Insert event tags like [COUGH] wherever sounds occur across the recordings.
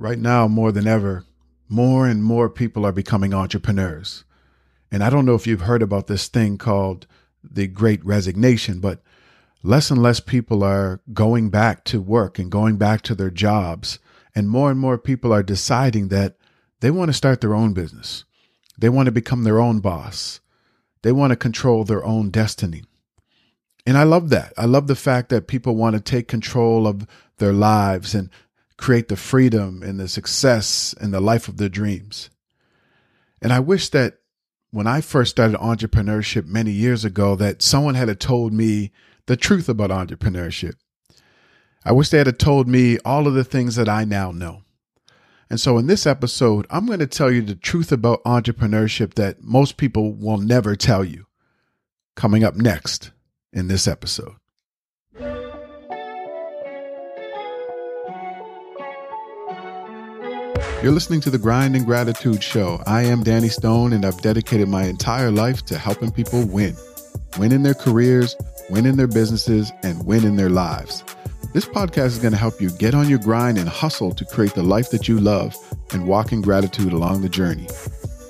Right now, more than ever, more and more people are becoming entrepreneurs. And I don't know if you've heard about this thing called the great resignation, but less and less people are going back to work and going back to their jobs. And more and more people are deciding that they want to start their own business. They want to become their own boss. They want to control their own destiny. And I love that. I love the fact that people want to take control of their lives and create the freedom and the success and the life of their dreams. And I wish that when I first started entrepreneurship many years ago, that someone had told me the truth about entrepreneurship. I wish they had told me all of the things that I now know. And so in this episode, I'm going to tell you the truth about entrepreneurship that most people will never tell you. Coming up next in this episode. You're listening to the Grind and Gratitude Show. I am Danny Stone, and I've dedicated my entire life to helping people win win in their careers, win in their businesses, and win in their lives. This podcast is going to help you get on your grind and hustle to create the life that you love and walk in gratitude along the journey.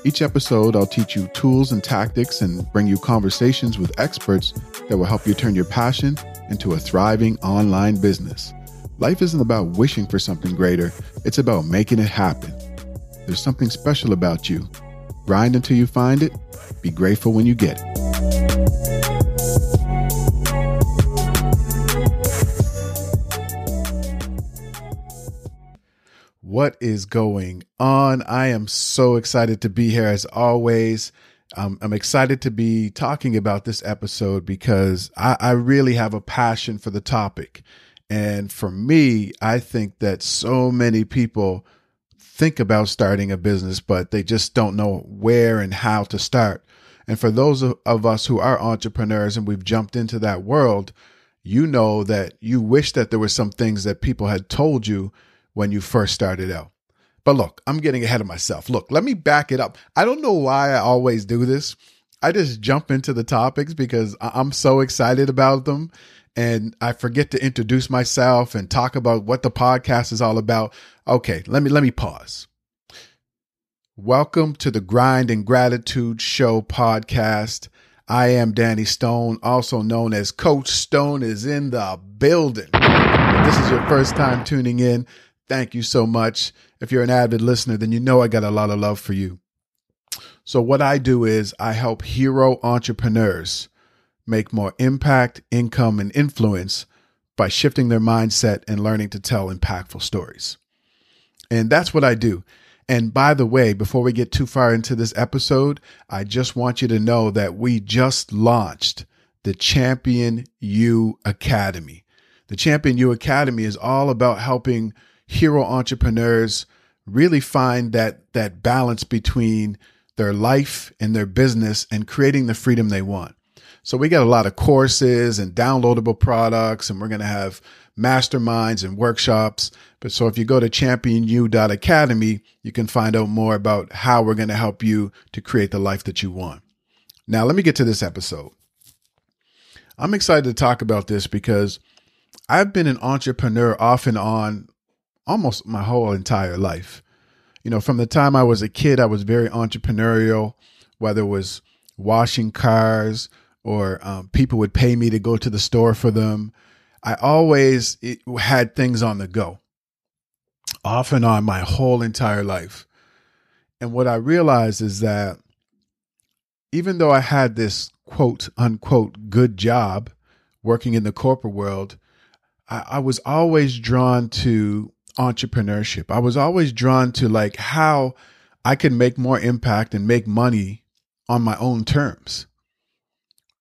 Each episode, I'll teach you tools and tactics and bring you conversations with experts that will help you turn your passion into a thriving online business. Life isn't about wishing for something greater, it's about making it happen. There's something special about you. Grind until you find it, be grateful when you get it. What is going on? I am so excited to be here as always. Um, I'm excited to be talking about this episode because I, I really have a passion for the topic. And for me, I think that so many people think about starting a business, but they just don't know where and how to start. And for those of, us who are entrepreneurs and we've jumped into that world, you know that you wish that there were some things that people had told you when you first started out. But look, I'm getting ahead of myself. Look, let me back it up. I don't know why I always do this. I just jump into the topics because I'm so excited about them and I forget to introduce myself and talk about what the podcast is all about. Okay, let me let me pause. Welcome to the Grind and Gratitude Show podcast. I am Danny Stone, also known as Coach Stone is in the building. If this is your first time tuning in, thank you so much. If you're an avid listener, then you know I got a lot of love for you. So what I do is I help hero entrepreneurs make more impact, income, and influence by shifting their mindset and learning to tell impactful stories. And that's what I do. And by the way, before we get too far into this episode, I just want you to know that we just launched the Champion You Academy. The Champion You Academy is all about helping hero entrepreneurs really find that that balance between their life and their business and creating the freedom they want. So we got a lot of courses and downloadable products, and we're going to have masterminds and workshops. But so if you go to championu.academy, you can find out more about how we're going to help you to create the life that you want. Now, let me get to this episode. I'm excited to talk about this because I've been an entrepreneur off and on almost my whole entire life. You know, from the time I was a kid, I was very entrepreneurial, whether it was washing cars, or um, people would pay me to go to the store for them. I always had things on the go, off and on my whole entire life. And what I realized is that even though I had this quote unquote good job working in the corporate world, I, I was always drawn to entrepreneurship. I was always drawn to like how I could make more impact and make money on my own terms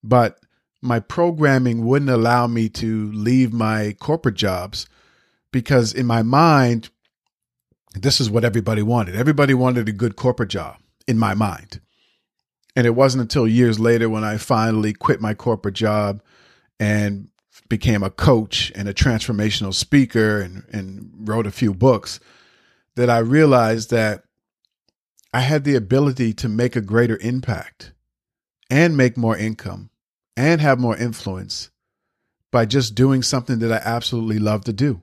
but my programming wouldn't allow me to leave my corporate jobs because in my mind, this is what everybody wanted. Everybody wanted a good corporate job in my mind. And it wasn't until years later when I finally quit my corporate job and became a coach and a transformational speaker and, and wrote a few books that I realized that I had the ability to make a greater impact and make more income and have more influence by just doing something that I absolutely love to do.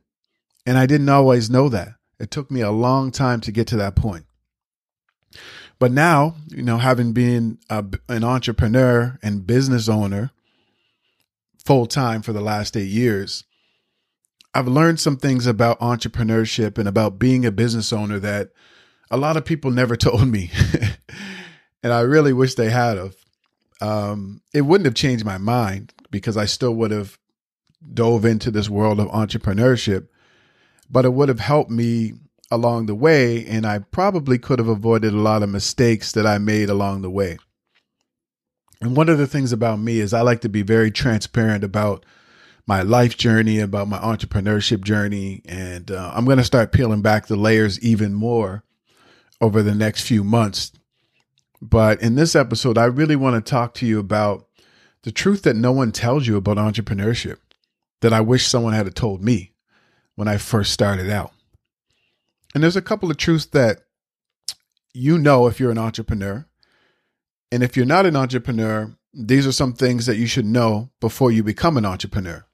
And I didn't always know that It took me a long time to get to that point. But now, you know, having been a, an entrepreneur and business owner full time for the last eight years, I've learned some things about entrepreneurship and about being a business owner that a lot of people never [LAUGHS] told me. and I really wish they had of. Um, it wouldn't have changed my mind because I still would have dove into this world of entrepreneurship, but it would have helped me along the way. And I probably could have avoided a lot of mistakes that I made along the way. And one of the things about me is I like to be very transparent about my life journey, about my entrepreneurship journey. And uh, I'm going to start peeling back the layers even more over the next few months. But in this episode, I really want to talk to you about the truth that no one tells you about entrepreneurship that I wish someone had told me when I first started out. And there's a couple of truths that you know if you're an entrepreneur. And if you're not an entrepreneur, these are some things that you should know before you become an entrepreneur.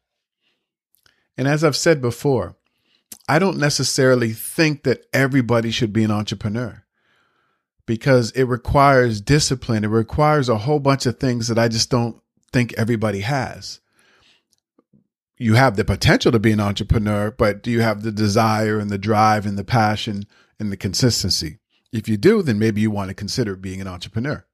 And as I've said before, I don't necessarily think that everybody should be an entrepreneur because it requires discipline. It requires a whole bunch of things that I just don't think everybody has. You have the potential to be an entrepreneur, but do you have the desire and the drive and the passion and the consistency? If you do, then maybe you want to consider being an entrepreneur.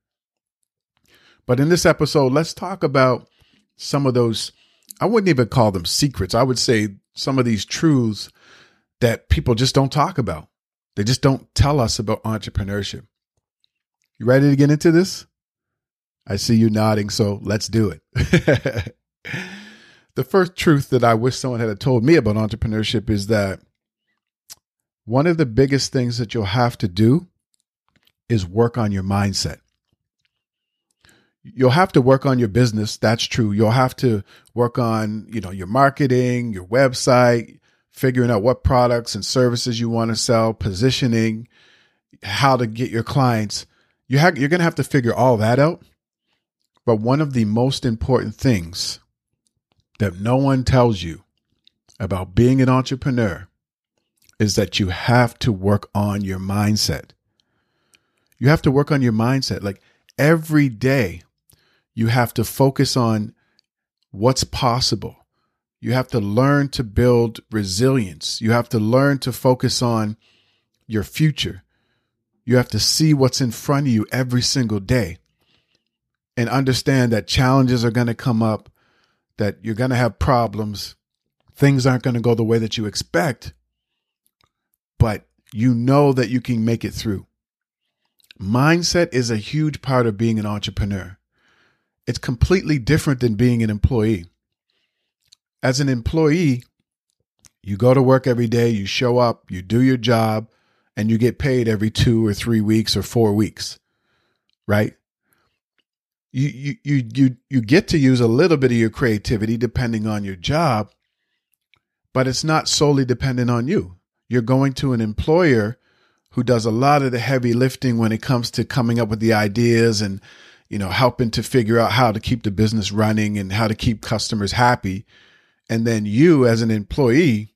But in this episode, let's talk about some of those, I wouldn't even call them secrets. I would say some of these truths that people just don't talk about. They just don't tell us about entrepreneurship. You ready to get into this? I see you nodding, so let's do it. [LAUGHS] the first truth that I wish someone had told me about entrepreneurship is that one of the biggest things that you'll have to do is work on your mindset. You'll have to work on your business. That's true. You'll have to work on, you know, your marketing, your website, figuring out what products and services you want to sell, positioning, how to get your clients. You have, you're going to have to figure all that out. But one of the most important things that no one tells you about being an entrepreneur is that you have to work on your mindset. You have to work on your mindset. Like every day, you have to focus on what's possible. You have to learn to build resilience. You have to learn to focus on your future. You have to see what's in front of you every single day and understand that challenges are going to come up, that you're going to have problems. Things aren't going to go the way that you expect, but you know that you can make it through. Mindset is a huge part of being an entrepreneur. It's completely different than being an employee as an employee, you go to work every day, you show up, you do your job, and you get paid every two or three weeks or four weeks, right? You, you, you, you, you get to use a little bit of your creativity depending on your job, but it's not solely dependent on you. You're going to an employer who does a lot of the heavy lifting when it comes to coming up with the ideas and, you know, helping to figure out how to keep the business running and how to keep customers happy and then you as an employee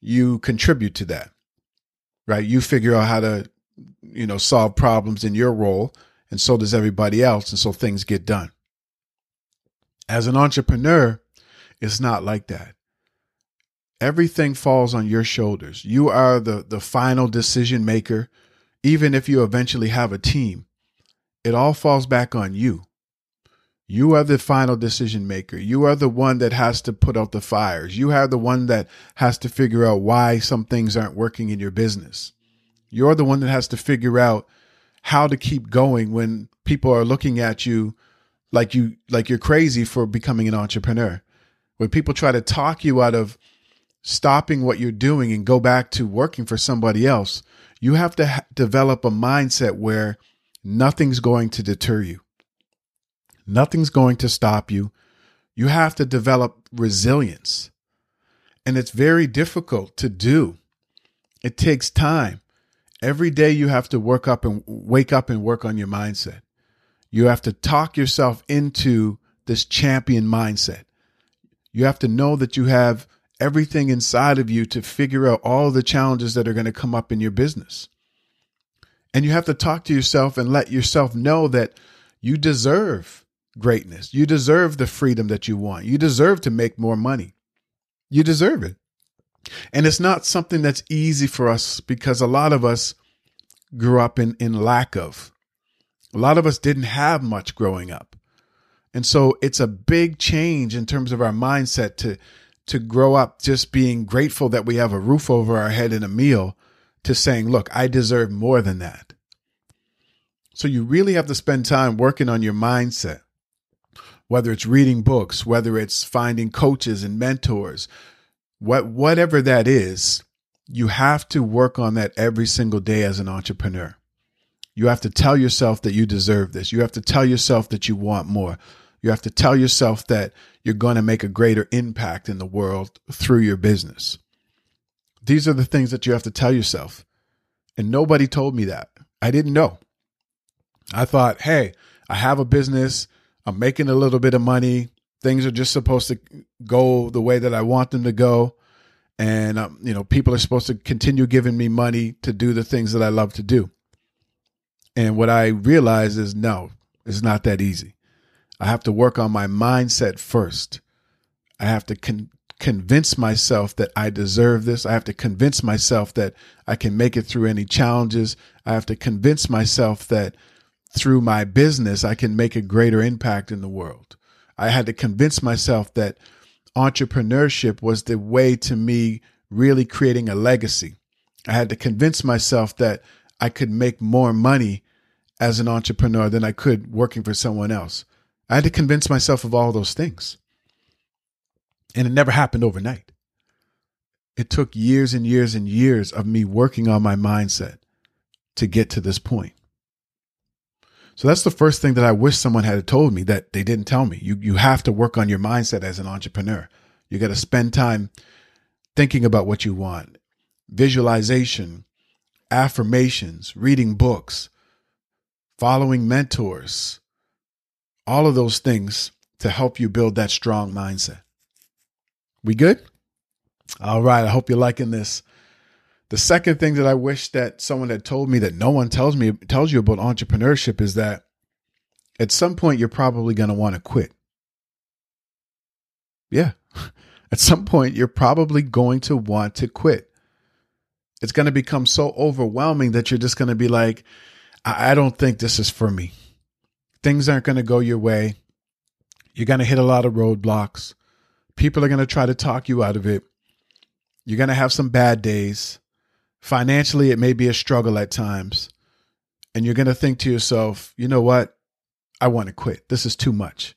you contribute to that right? You figure out how to you know solve problems in your role and so does everybody else and so things get done. As an entrepreneur it's not like that. Everything falls on your shoulders. You are the the final decision maker. Even if you eventually have a team it all falls back on you you are the final decision maker. You are the one that has to put out the fires. You are the one that has to figure out why some things aren't working in your business. You're the one that has to figure out how to keep going when people are looking at you like you like you're crazy for becoming an entrepreneur. When people try to talk you out of stopping what you're doing and go back to working for somebody else, you have to ha- develop a mindset where nothing's going to deter you Nothing's going to stop you. You have to develop resilience. And it's very difficult to do. It takes time. Every day you have to work up and wake up and work on your mindset. You have to talk yourself into this champion mindset. You have to know that you have everything inside of you to figure out all the challenges that are going to come up in your business. And you have to talk to yourself and let yourself know that you deserve greatness. You deserve the freedom that you want. You deserve to make more money. You deserve it. And it's not something that's easy for us because a lot of us grew up in, in lack of. A lot of us didn't have much growing up. And so it's a big change in terms of our mindset to to grow up just being grateful that we have a roof over our head and a meal to saying, look, I deserve more than that. So you really have to spend time working on your mindset, whether it's reading books, whether it's finding coaches and mentors, what whatever that is, you have to work on that every single day as an entrepreneur. You have to tell yourself that you deserve this. You have to tell yourself that you want more. You have to tell yourself that you're going to make a greater impact in the world through your business. These are the things that you have to tell yourself. And nobody told me that. I didn't know. I thought, hey, I have a business. I'm making a little bit of money. Things are just supposed to go the way that I want them to go. And, um, you know, people are supposed to continue giving me money to do the things that I love to do. And what I realize is no, it's not that easy. I have to work on my mindset first. I have to con- convince myself that I deserve this. I have to convince myself that I can make it through any challenges. I have to convince myself that through my business, I can make a greater impact in the world. I had to convince myself that entrepreneurship was the way to me really creating a legacy. I had to convince myself that I could make more money as an entrepreneur than I could working for someone else. I had to convince myself of all those things. And it never happened overnight. It took years and years and years of me working on my mindset to get to this point. So that's the first thing that I wish someone had told me that they didn't tell me. You you have to work on your mindset as an entrepreneur. You got to spend time thinking about what you want, visualization, affirmations, reading books, following mentors, all of those things to help you build that strong mindset. We good? All right. I hope you're liking this. The second thing that I wish that someone had told me that no one tells me tells you about entrepreneurship is that at some point you're probably going to want to quit. Yeah. [LAUGHS] At some point you're probably going to want to quit. It's going to become so overwhelming that you're just going to be like, I, I don't think this is for me. Things aren't going to go your way. You're going to hit a lot of roadblocks. People are going to try to talk you out of it. You're going to have some bad days. Financially, it may be a struggle at times. And you're going to think to yourself, you know what? I want to quit. This is too much.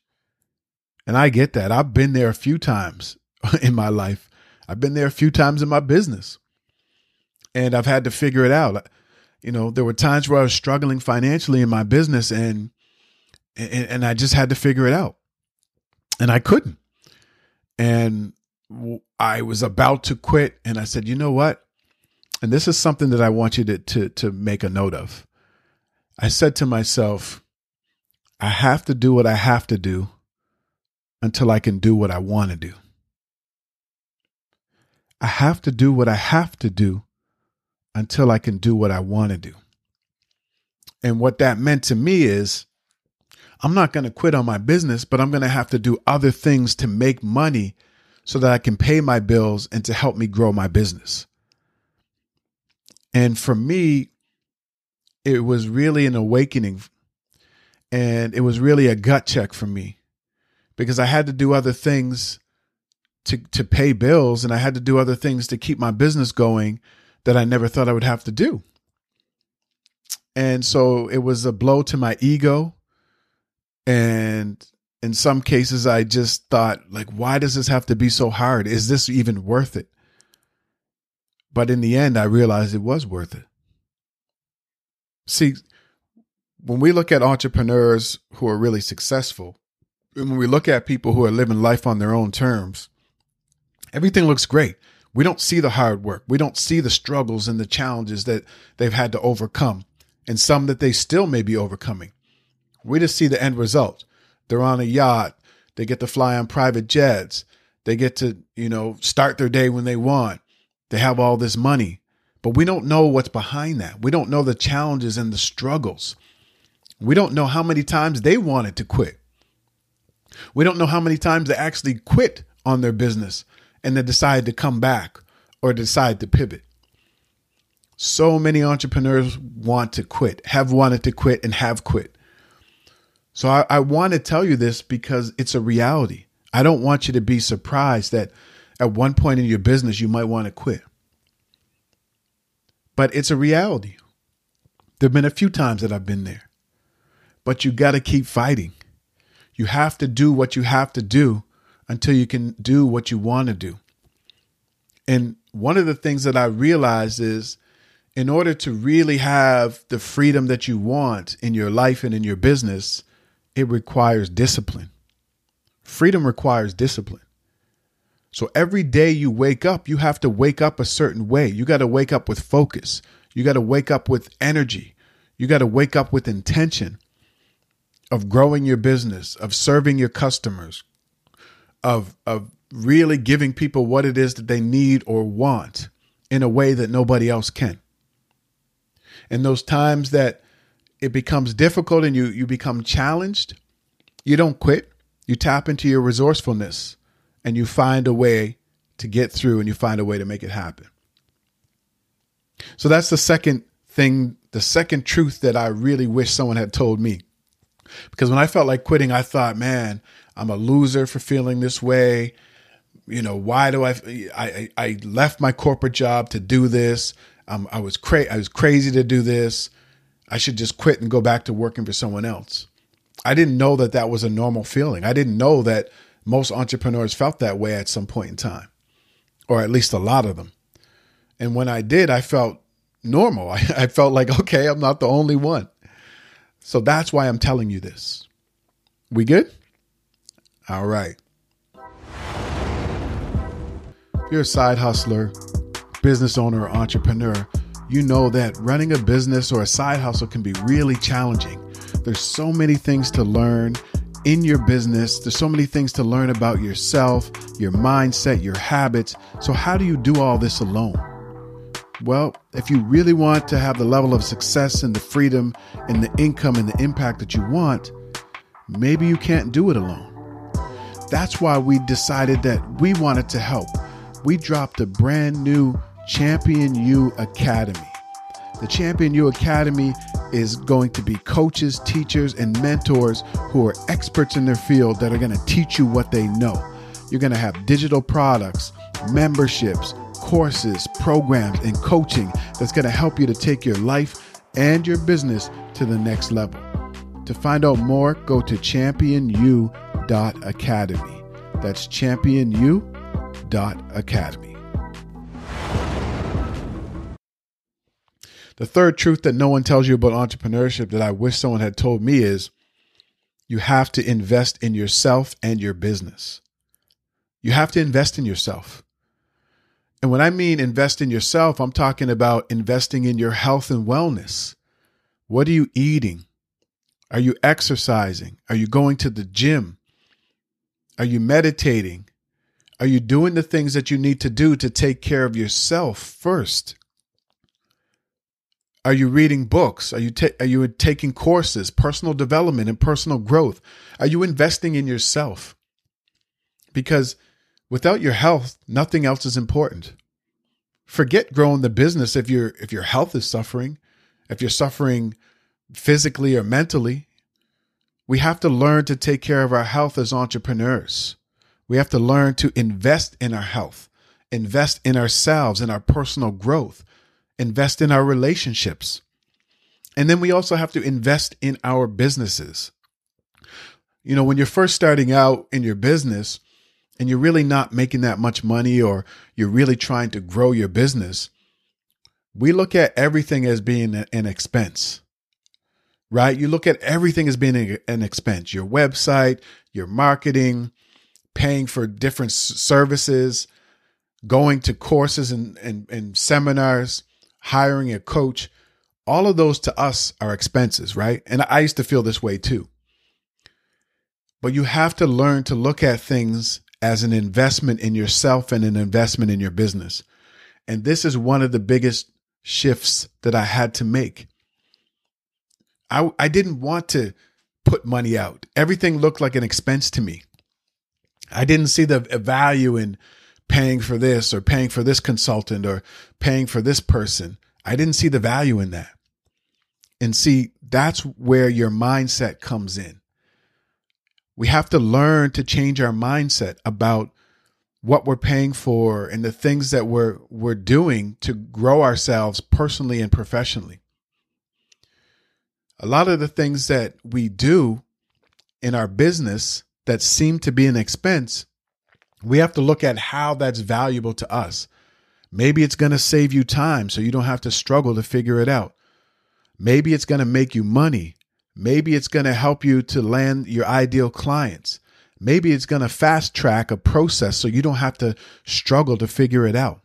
And I get that. I've been there a few times [LAUGHS] in my life. I've been there a few times in my business. And I've had to figure it out. You know, there were times where I was struggling financially in my business and and, and I just had to figure it out. And I couldn't. And I was about to quit and I said, "You know what? And this is something that I want you to, to, to make a note of. I said to myself, I have to do what I have to do until I can do what I want to do. I have to do what I have to do until I can do what I want to do. And what that meant to me is I'm not going to quit on my business, but I'm going to have to do other things to make money so that I can pay my bills and to help me grow my business. And for me, it was really an awakening. And it was really a gut check for me because I had to do other things to, to pay bills and I had to do other things to keep my business going that I never thought I would have to do. And so it was a blow to my ego. And in some cases, I just thought, like, why does this have to be so hard? Is this even worth it? But in the end, I realized it was worth it. See, when we look at entrepreneurs who are really successful, and when we look at people who are living life on their own terms, everything looks great. We don't see the hard work. We don't see the struggles and the challenges that they've had to overcome, and some that they still may be overcoming. We just see the end result. They're on a yacht. They get to fly on private jets. They get to, you know, start their day when they want. They have all this money. But we don't know what's behind that. We don't know the challenges and the struggles. We don't know how many times they wanted to quit. We don't know how many times they actually quit on their business and then decide to come back or decide to pivot. So many entrepreneurs want to quit, have wanted to quit, and have quit. So I, I want to tell you this because it's a reality. I don't want you to be surprised that at one point in your business you might want to quit. But it's a reality. There have been a few times that I've been there. But you got to keep fighting. You have to do what you have to do until you can do what you want to do. And one of the things that I realized is in order to really have the freedom that you want in your life and in your business, it requires discipline. Freedom requires discipline. So every day you wake up, you have to wake up a certain way. You got to wake up with focus. You got to wake up with energy. You got to wake up with intention of growing your business, of serving your customers, of of really giving people what it is that they need or want in a way that nobody else can. And those times that it becomes difficult and you you become challenged, you don't quit. You tap into your resourcefulness and you find a way to get through and you find a way to make it happen. So that's the second thing, the second truth that I really wish someone had told me. Because when I felt like quitting, I thought, man, I'm a loser for feeling this way. You know, why do I? I, I left my corporate job to do this. Um, I was cra- I was crazy to do this. I should just quit and go back to working for someone else. I didn't know that that was a normal feeling. I didn't know that most entrepreneurs felt that way at some point in time, or at least a lot of them. And when I did, I felt normal. [LAUGHS] I, I felt like, okay, I'm not the only one. So that's why I'm telling you this. We good? All right. If you're a side hustler, business owner, or entrepreneur, you know that running a business or a side hustle can be really challenging. There's so many things to learn in your business. There's so many things to learn about yourself, your mindset, your habits. So, how do you do all this alone? Well, if you really want to have the level of success and the freedom and the income and the impact that you want, maybe you can't do it alone. That's why we decided that we wanted to help. We dropped a brand new Champion You Academy. The Champion You Academy is going to be coaches, teachers, and mentors who are experts in their field that are going to teach you what they know. You're going to have digital products, memberships, courses, programs, and coaching that's going to help you to take your life and your business to the next level. To find out more, go to championu.academy. That's championu.academy. The third truth that no one tells you about entrepreneurship that I wish someone had told me is you have to invest in yourself and your business. You have to invest in yourself. And when I mean invest in yourself, I'm talking about investing in your health and wellness. What are you eating? Are you exercising? Are you going to the gym? Are you meditating? Are you doing the things that you need to do to take care of yourself first? Are you reading books? Are you ta- are you taking courses, personal development and personal growth? Are you investing in yourself? Because without your health, nothing else is important. Forget growing the business if your if your health is suffering, if you're suffering physically or mentally. We have to learn to take care of our health as entrepreneurs. We have to learn to invest in our health, invest in ourselves, in our personal growth invest in our relationships. And then we also have to invest in our businesses. You know, when you're first starting out in your business and you're really not making that much money or you're really trying to grow your business, we look at everything as being an expense, right? You look at everything as being an expense your website, your marketing, paying for different services, going to courses and, and, and seminars hiring a coach, all of those to us are expenses, right? And I used to feel this way too. But you have to learn to look at things as an investment in yourself and an investment in your business. And this is one of the biggest shifts that I had to make. I, I didn't want to put money out. Everything looked like an expense to me. I didn't see the value in paying for this or paying for this consultant or paying for this person. I didn't see the value in that. And see, that's where your mindset comes in. We have to learn to change our mindset about what we're paying for and the things that we're we're doing to grow ourselves personally and professionally. A lot of the things that we do in our business that seem to be an expense, we have to look at how that's valuable to us. Maybe it's going to save you time so you don't have to struggle to figure it out. Maybe it's going to make you money. Maybe it's going to help you to land your ideal clients. Maybe it's going to fast track a process so you don't have to struggle to figure it out.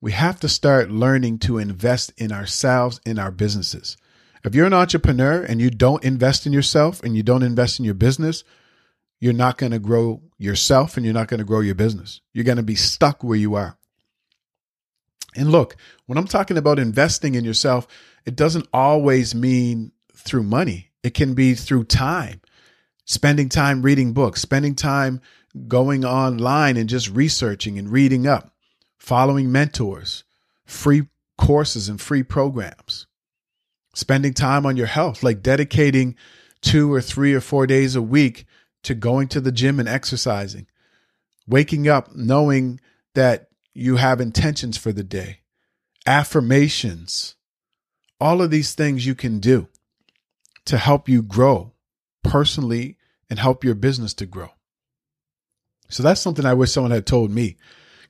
We have to start learning to invest in ourselves, in our businesses. If you're an entrepreneur and you don't invest in yourself and you don't invest in your business, you're not going to grow yourself and you're not going to grow your business. You're going to be stuck where you are. And look, when I'm talking about investing in yourself, it doesn't always mean through money, it can be through time, spending time reading books, spending time going online and just researching and reading up, following mentors, free courses and free programs, spending time on your health, like dedicating two or three or four days a week to going to the gym and exercising, waking up knowing that you have intentions for the day, affirmations, all of these things you can do to help you grow personally and help your business to grow. So that's something I wish someone had told me.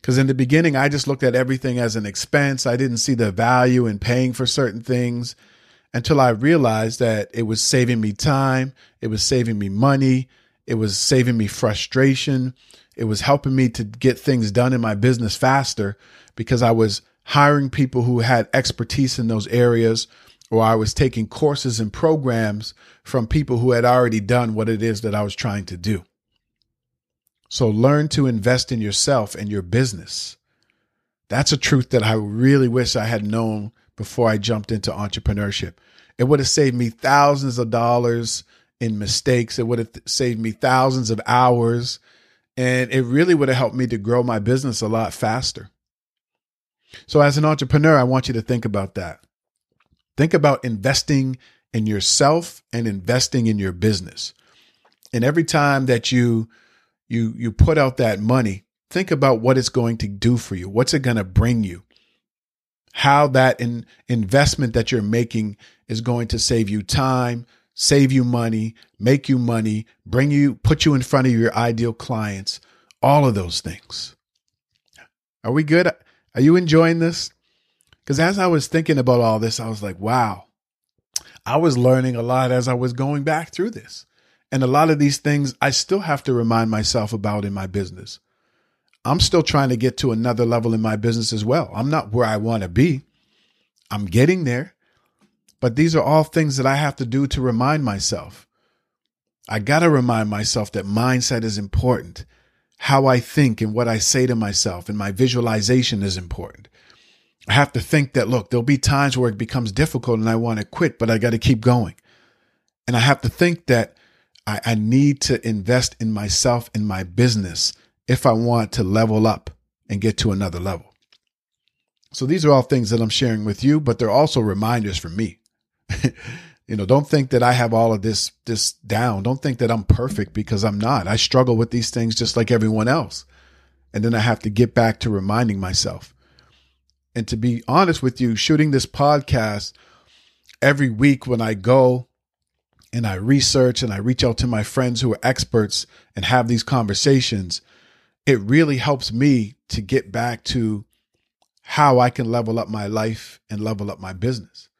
Because in the beginning, I just looked at everything as an expense. I didn't see the value in paying for certain things until I realized that it was saving me time, it was saving me money, it was saving me frustration, it was helping me to get things done in my business faster because I was hiring people who had expertise in those areas or I was taking courses and programs from people who had already done what it is that I was trying to do. So learn to invest in yourself and your business. That's a truth that I really wish I had known before I jumped into entrepreneurship. It would have saved me thousands of dollars in mistakes. It would have saved me thousands of hours. And it really would have helped me to grow my business a lot faster. So, as an entrepreneur, I want you to think about that. Think about investing in yourself and investing in your business. And every time that you you you put out that money, think about what it's going to do for you. What's it going to bring you? How that in, investment that you're making is going to save you time, save you money, make you money, bring you put you in front of your ideal clients, all of those things. Are we good? Are you enjoying this? Because as I was thinking about all this, I was like, wow, I was learning a lot as I was going back through this. And a lot of these things I still have to remind myself about in my business. I'm still trying to get to another level in my business as well. I'm not where I want to be. I'm getting there. But these are all things that I have to do to remind myself. I got to remind myself that mindset is important how I think and what I say to myself and my visualization is important. I have to think that, look, there'll be times where it becomes difficult and I want to quit, but I got to keep going. And I have to think that I, I need to invest in myself, in my business, if I want to level up and get to another level. So these are all things that I'm sharing with you, but they're also reminders for me. [LAUGHS] You know, don't think that I have all of this this down. Don't think that I'm perfect because I'm not. I struggle with these things just like everyone else. And then I have to get back to reminding myself. And to be honest with you, shooting this podcast every week when I go and I research and I reach out to my friends who are experts and have these conversations, it really helps me to get back to how I can level up my life and level up my business.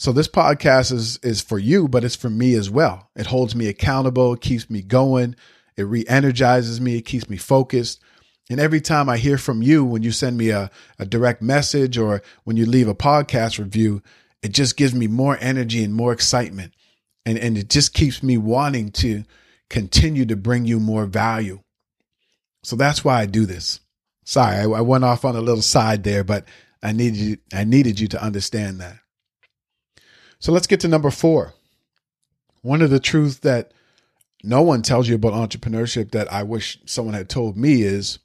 So this podcast is is for you, but it's for me as well. It holds me accountable, it keeps me going, it re-energizes me, it keeps me focused. And every time I hear from you when you send me a, a direct message or when you leave a podcast review, it just gives me more energy and more excitement. And, and it just keeps me wanting to continue to bring you more value. So that's why I do this. Sorry, I, I went off on a little side there, but I needed you, I needed you to understand that. So let's get to number four. One of the truths that no one tells you about entrepreneurship that I wish someone had told me is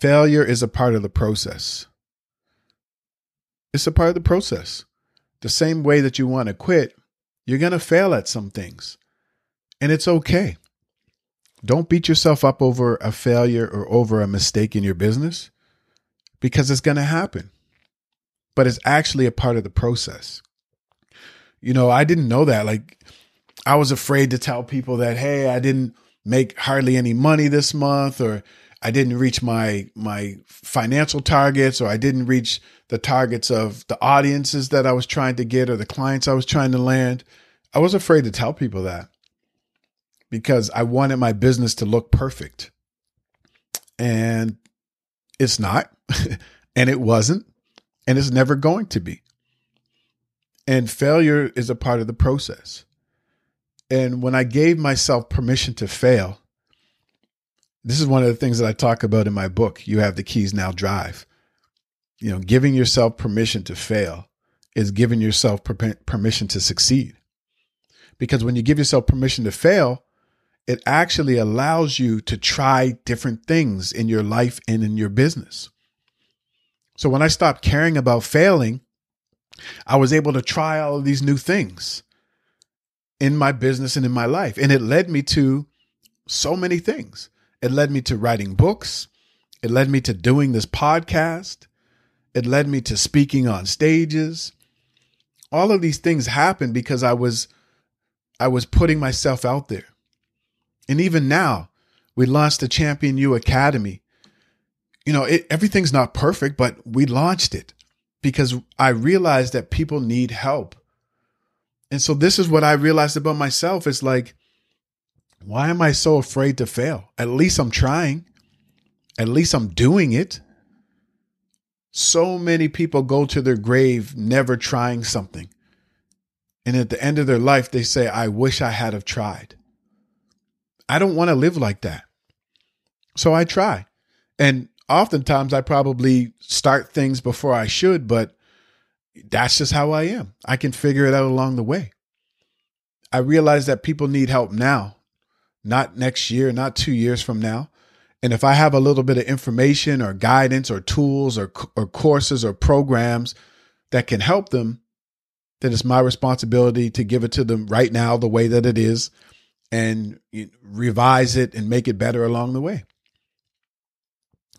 failure is a part of the process. It's a part of the process. The same way that you want to quit, you're going to fail at some things. And it's okay. Don't beat yourself up over a failure or over a mistake in your business because it's going to happen. But it's actually a part of the process. You know, I didn't know that. Like, I was afraid to tell people that, hey, I didn't make hardly any money this month, or I didn't reach my my financial targets, or I didn't reach the targets of the audiences that I was trying to get or the clients I was trying to land. I was afraid to tell people that because I wanted my business to look perfect. And it's not, [LAUGHS] and it wasn't, and it's never going to be. And failure is a part of the process. And when I gave myself permission to fail, this is one of the things that I talk about in my book, You Have the Keys Now Drive. You know, giving yourself permission to fail is giving yourself permission to succeed. Because when you give yourself permission to fail, it actually allows you to try different things in your life and in your business. So when I stopped caring about failing, I was able to try all of these new things in my business and in my life. And it led me to so many things. It led me to writing books. It led me to doing this podcast. It led me to speaking on stages. All of these things happened because I was I was putting myself out there. And even now, we launched the Champion You Academy. You know, it, everything's not perfect, but we launched it because I realized that people need help. And so this is what I realized about myself. It's like, why am I so afraid to fail? At least I'm trying. At least I'm doing it. So many people go to their grave never trying something. And at the end of their life, they say, I wish I had have tried. I don't want to live like that. So I try. And oftentimes I probably start things before I should, but that's just how I am. I can figure it out along the way. I realize that people need help now, not next year, not two years from now. And if I have a little bit of information or guidance or tools or, or courses or programs that can help them, then it's my responsibility to give it to them right now the way that it is and revise it and make it better along the way.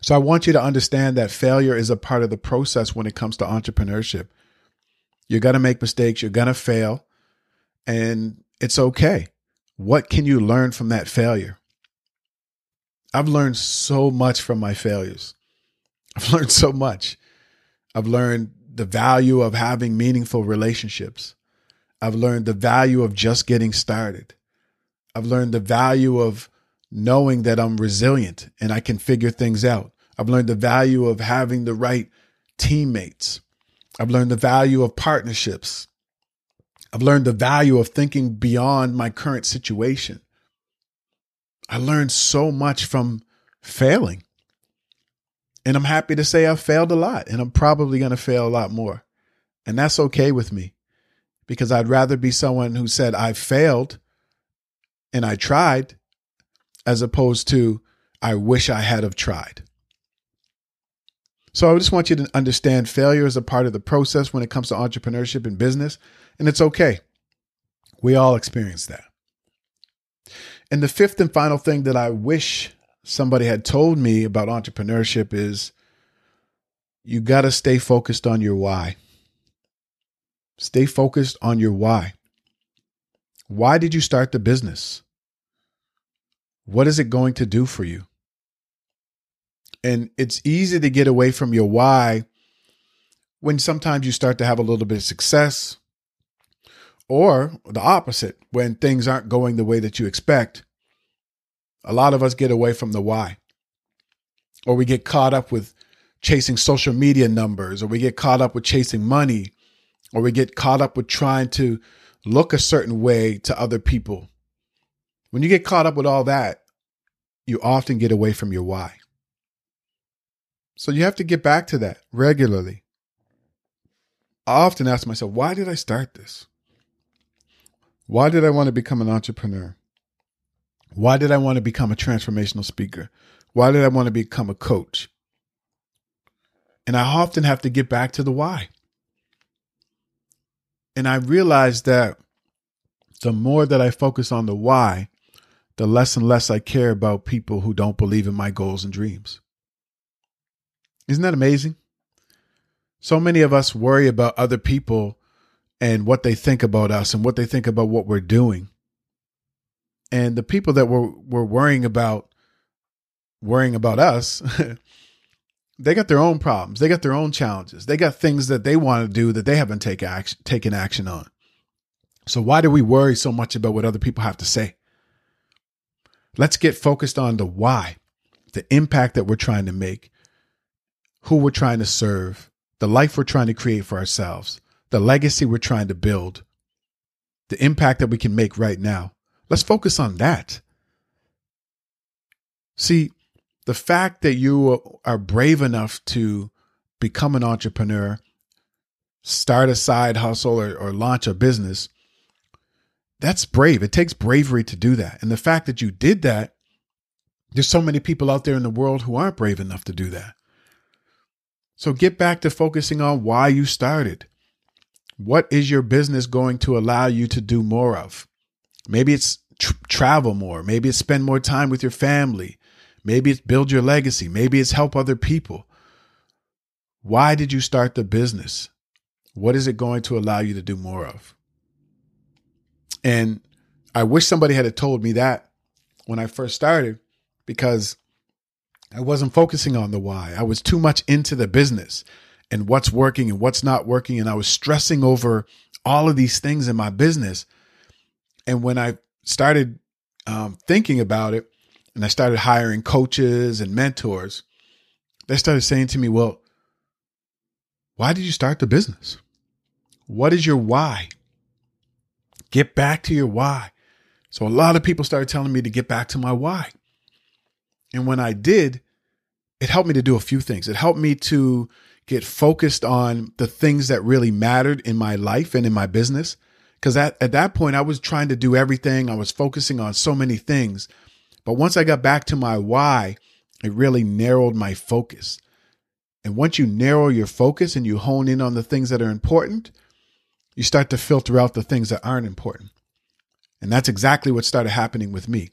So I want you to understand that failure is a part of the process when it comes to entrepreneurship. You're going to make mistakes, you're going to fail, and it's okay. What can you learn from that failure? I've learned so much from my failures. [LAUGHS] I've learned so much. I've learned the value of having meaningful relationships. I've learned the value of just getting started. I've learned the value of knowing that I'm resilient and I can figure things out. I've learned the value of having the right teammates. I've learned the value of partnerships. I've learned the value of thinking beyond my current situation. I learned so much from failing. And I'm happy to say I've failed a lot and I'm probably going to fail a lot more. And that's okay with me because I'd rather be someone who said I failed and I tried as opposed to I wish I had have tried. So I just want you to understand failure is a part of the process when it comes to entrepreneurship and business, and it's okay. We all experience that. And the fifth and final thing that I wish somebody had told me about entrepreneurship is you got to stay focused on your why. Stay focused on your why. Why did you start the business? What is it going to do for you? And it's easy to get away from your why when sometimes you start to have a little bit of success, or the opposite, when things aren't going the way that you expect. A lot of us get away from the why, or we get caught up with chasing social media numbers, or we get caught up with chasing money, or we get caught up with trying to look a certain way to other people. When you get caught up with all that, you often get away from your why. So you have to get back to that regularly. I often ask myself, why did I start this? Why did I want to become an entrepreneur? Why did I want to become a transformational speaker? Why did I want to become a coach? And I often have to get back to the why. And I realize that the more that I focus on the why, the less and less I care about people who don't believe in my goals and dreams. Isn't that amazing? So many of us worry about other people and what they think about us and what they think about what we're doing. And the people that we're, we're worrying about, worrying about us, [LAUGHS] they got their own problems. They got their own challenges. They got things that they want to do that they haven't take action, taken action on. So why do we worry so much about what other people have to say? Let's get focused on the why, the impact that we're trying to make, who we're trying to serve, the life we're trying to create for ourselves, the legacy we're trying to build, the impact that we can make right now. Let's focus on that. See, the fact that you are brave enough to become an entrepreneur, start a side hustle, or, or launch a business, that's brave. It takes bravery to do that. And the fact that you did that, there's so many people out there in the world who aren't brave enough to do that. So get back to focusing on why you started. What is your business going to allow you to do more of? Maybe it's tr- travel more. Maybe it's spend more time with your family. Maybe it's build your legacy. Maybe it's help other people. Why did you start the business? What is it going to allow you to do more of? And I wish somebody had told me that when I first started because I wasn't focusing on the why. I was too much into the business and what's working and what's not working. And I was stressing over all of these things in my business. And when I started um, thinking about it, and I started hiring coaches and mentors, they started saying to me, Well, why did you start the business? What is your why? Get back to your why. So a lot of people started telling me to get back to my why. And when I did, it helped me to do a few things. It helped me to get focused on the things that really mattered in my life and in my business. Because at, at that point, I was trying to do everything. I was focusing on so many things but once I got back to my why, it really narrowed my focus. And once you narrow your focus and you hone in on the things that are important, you start to filter out the things that aren't important. And that's exactly what started happening with me.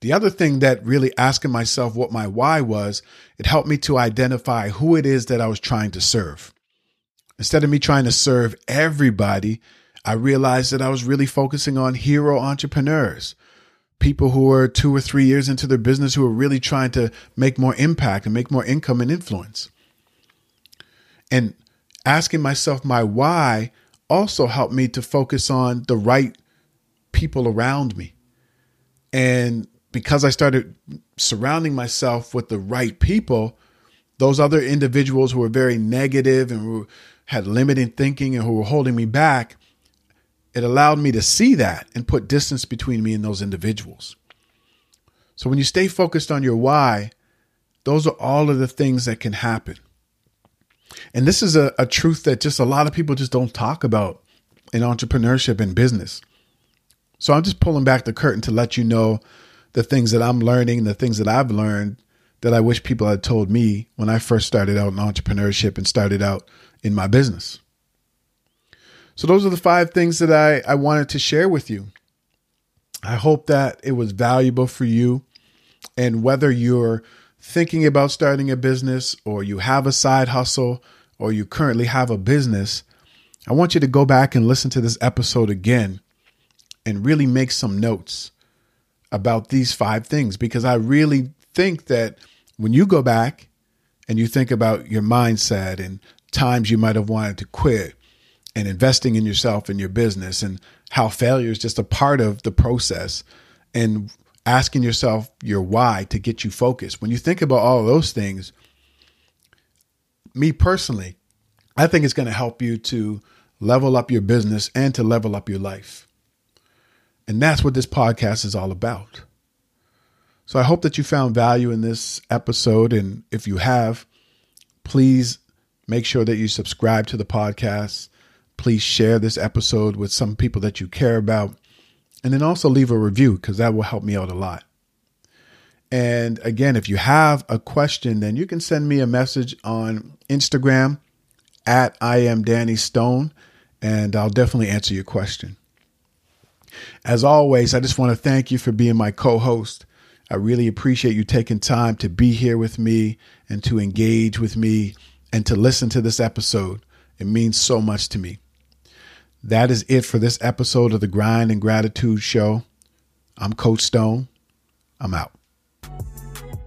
The other thing that really asking myself what my why was, it helped me to identify who it is that I was trying to serve. Instead of me trying to serve everybody, I realized that I was really focusing on hero entrepreneurs, people who are two or three years into their business who are really trying to make more impact and make more income and influence. And asking myself my why also helped me to focus on the right people around me. And because I started surrounding myself with the right people, those other individuals who were very negative and who had limiting thinking and who were holding me back, it allowed me to see that and put distance between me and those individuals. So when you stay focused on your why, those are all of the things that can happen. And this is a, a truth that just a lot of people just don't talk about in entrepreneurship and business. So I'm just pulling back the curtain to let you know the things that I'm learning, the things that I've learned that I wish people had told me when I first started out in entrepreneurship and started out in my business. So those are the five things that I, I wanted to share with you. I hope that it was valuable for you. And whether you're thinking about starting a business or you have a side hustle or you currently have a business, I want you to go back and listen to this episode again and really make some notes about these five things because I really think that when you go back and you think about your mindset and times you might have wanted to quit and investing in yourself and your business and how failure is just a part of the process and asking yourself your why to get you focused. When you think about all those things, me personally, I think it's going to help you to level up your business and to level up your life. And that's what this podcast is all about. So I hope that you found value in this episode. And if you have, please make sure that you subscribe to the podcast. Please share this episode with some people that you care about. And then also leave a review because that will help me out a lot. And again, if you have a question, then you can send me a message on Instagram at I am Danny Stone, and I'll definitely answer your question. As always, I just want to thank you for being my co host. I really appreciate you taking time to be here with me and to engage with me and to listen to this episode. It means so much to me. That is it for this episode of the Grind and Gratitude Show. I'm Coach Stone. I'm out.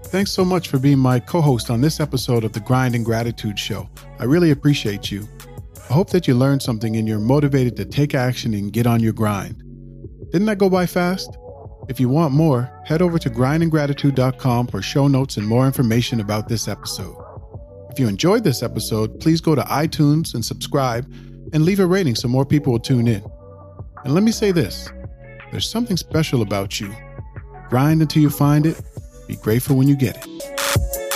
Thanks so much for being my co host on this episode of the Grind and Gratitude Show. I really appreciate you. I hope that you learned something and you're motivated to take action and get on your grind. Didn't that go by fast? If you want more, head over to grindandgratitude.com for show notes and more information about this episode. If you enjoyed this episode, please go to iTunes and subscribe and leave a rating so more people will tune in. And let me say this there's something special about you. Grind until you find it, be grateful when you get it.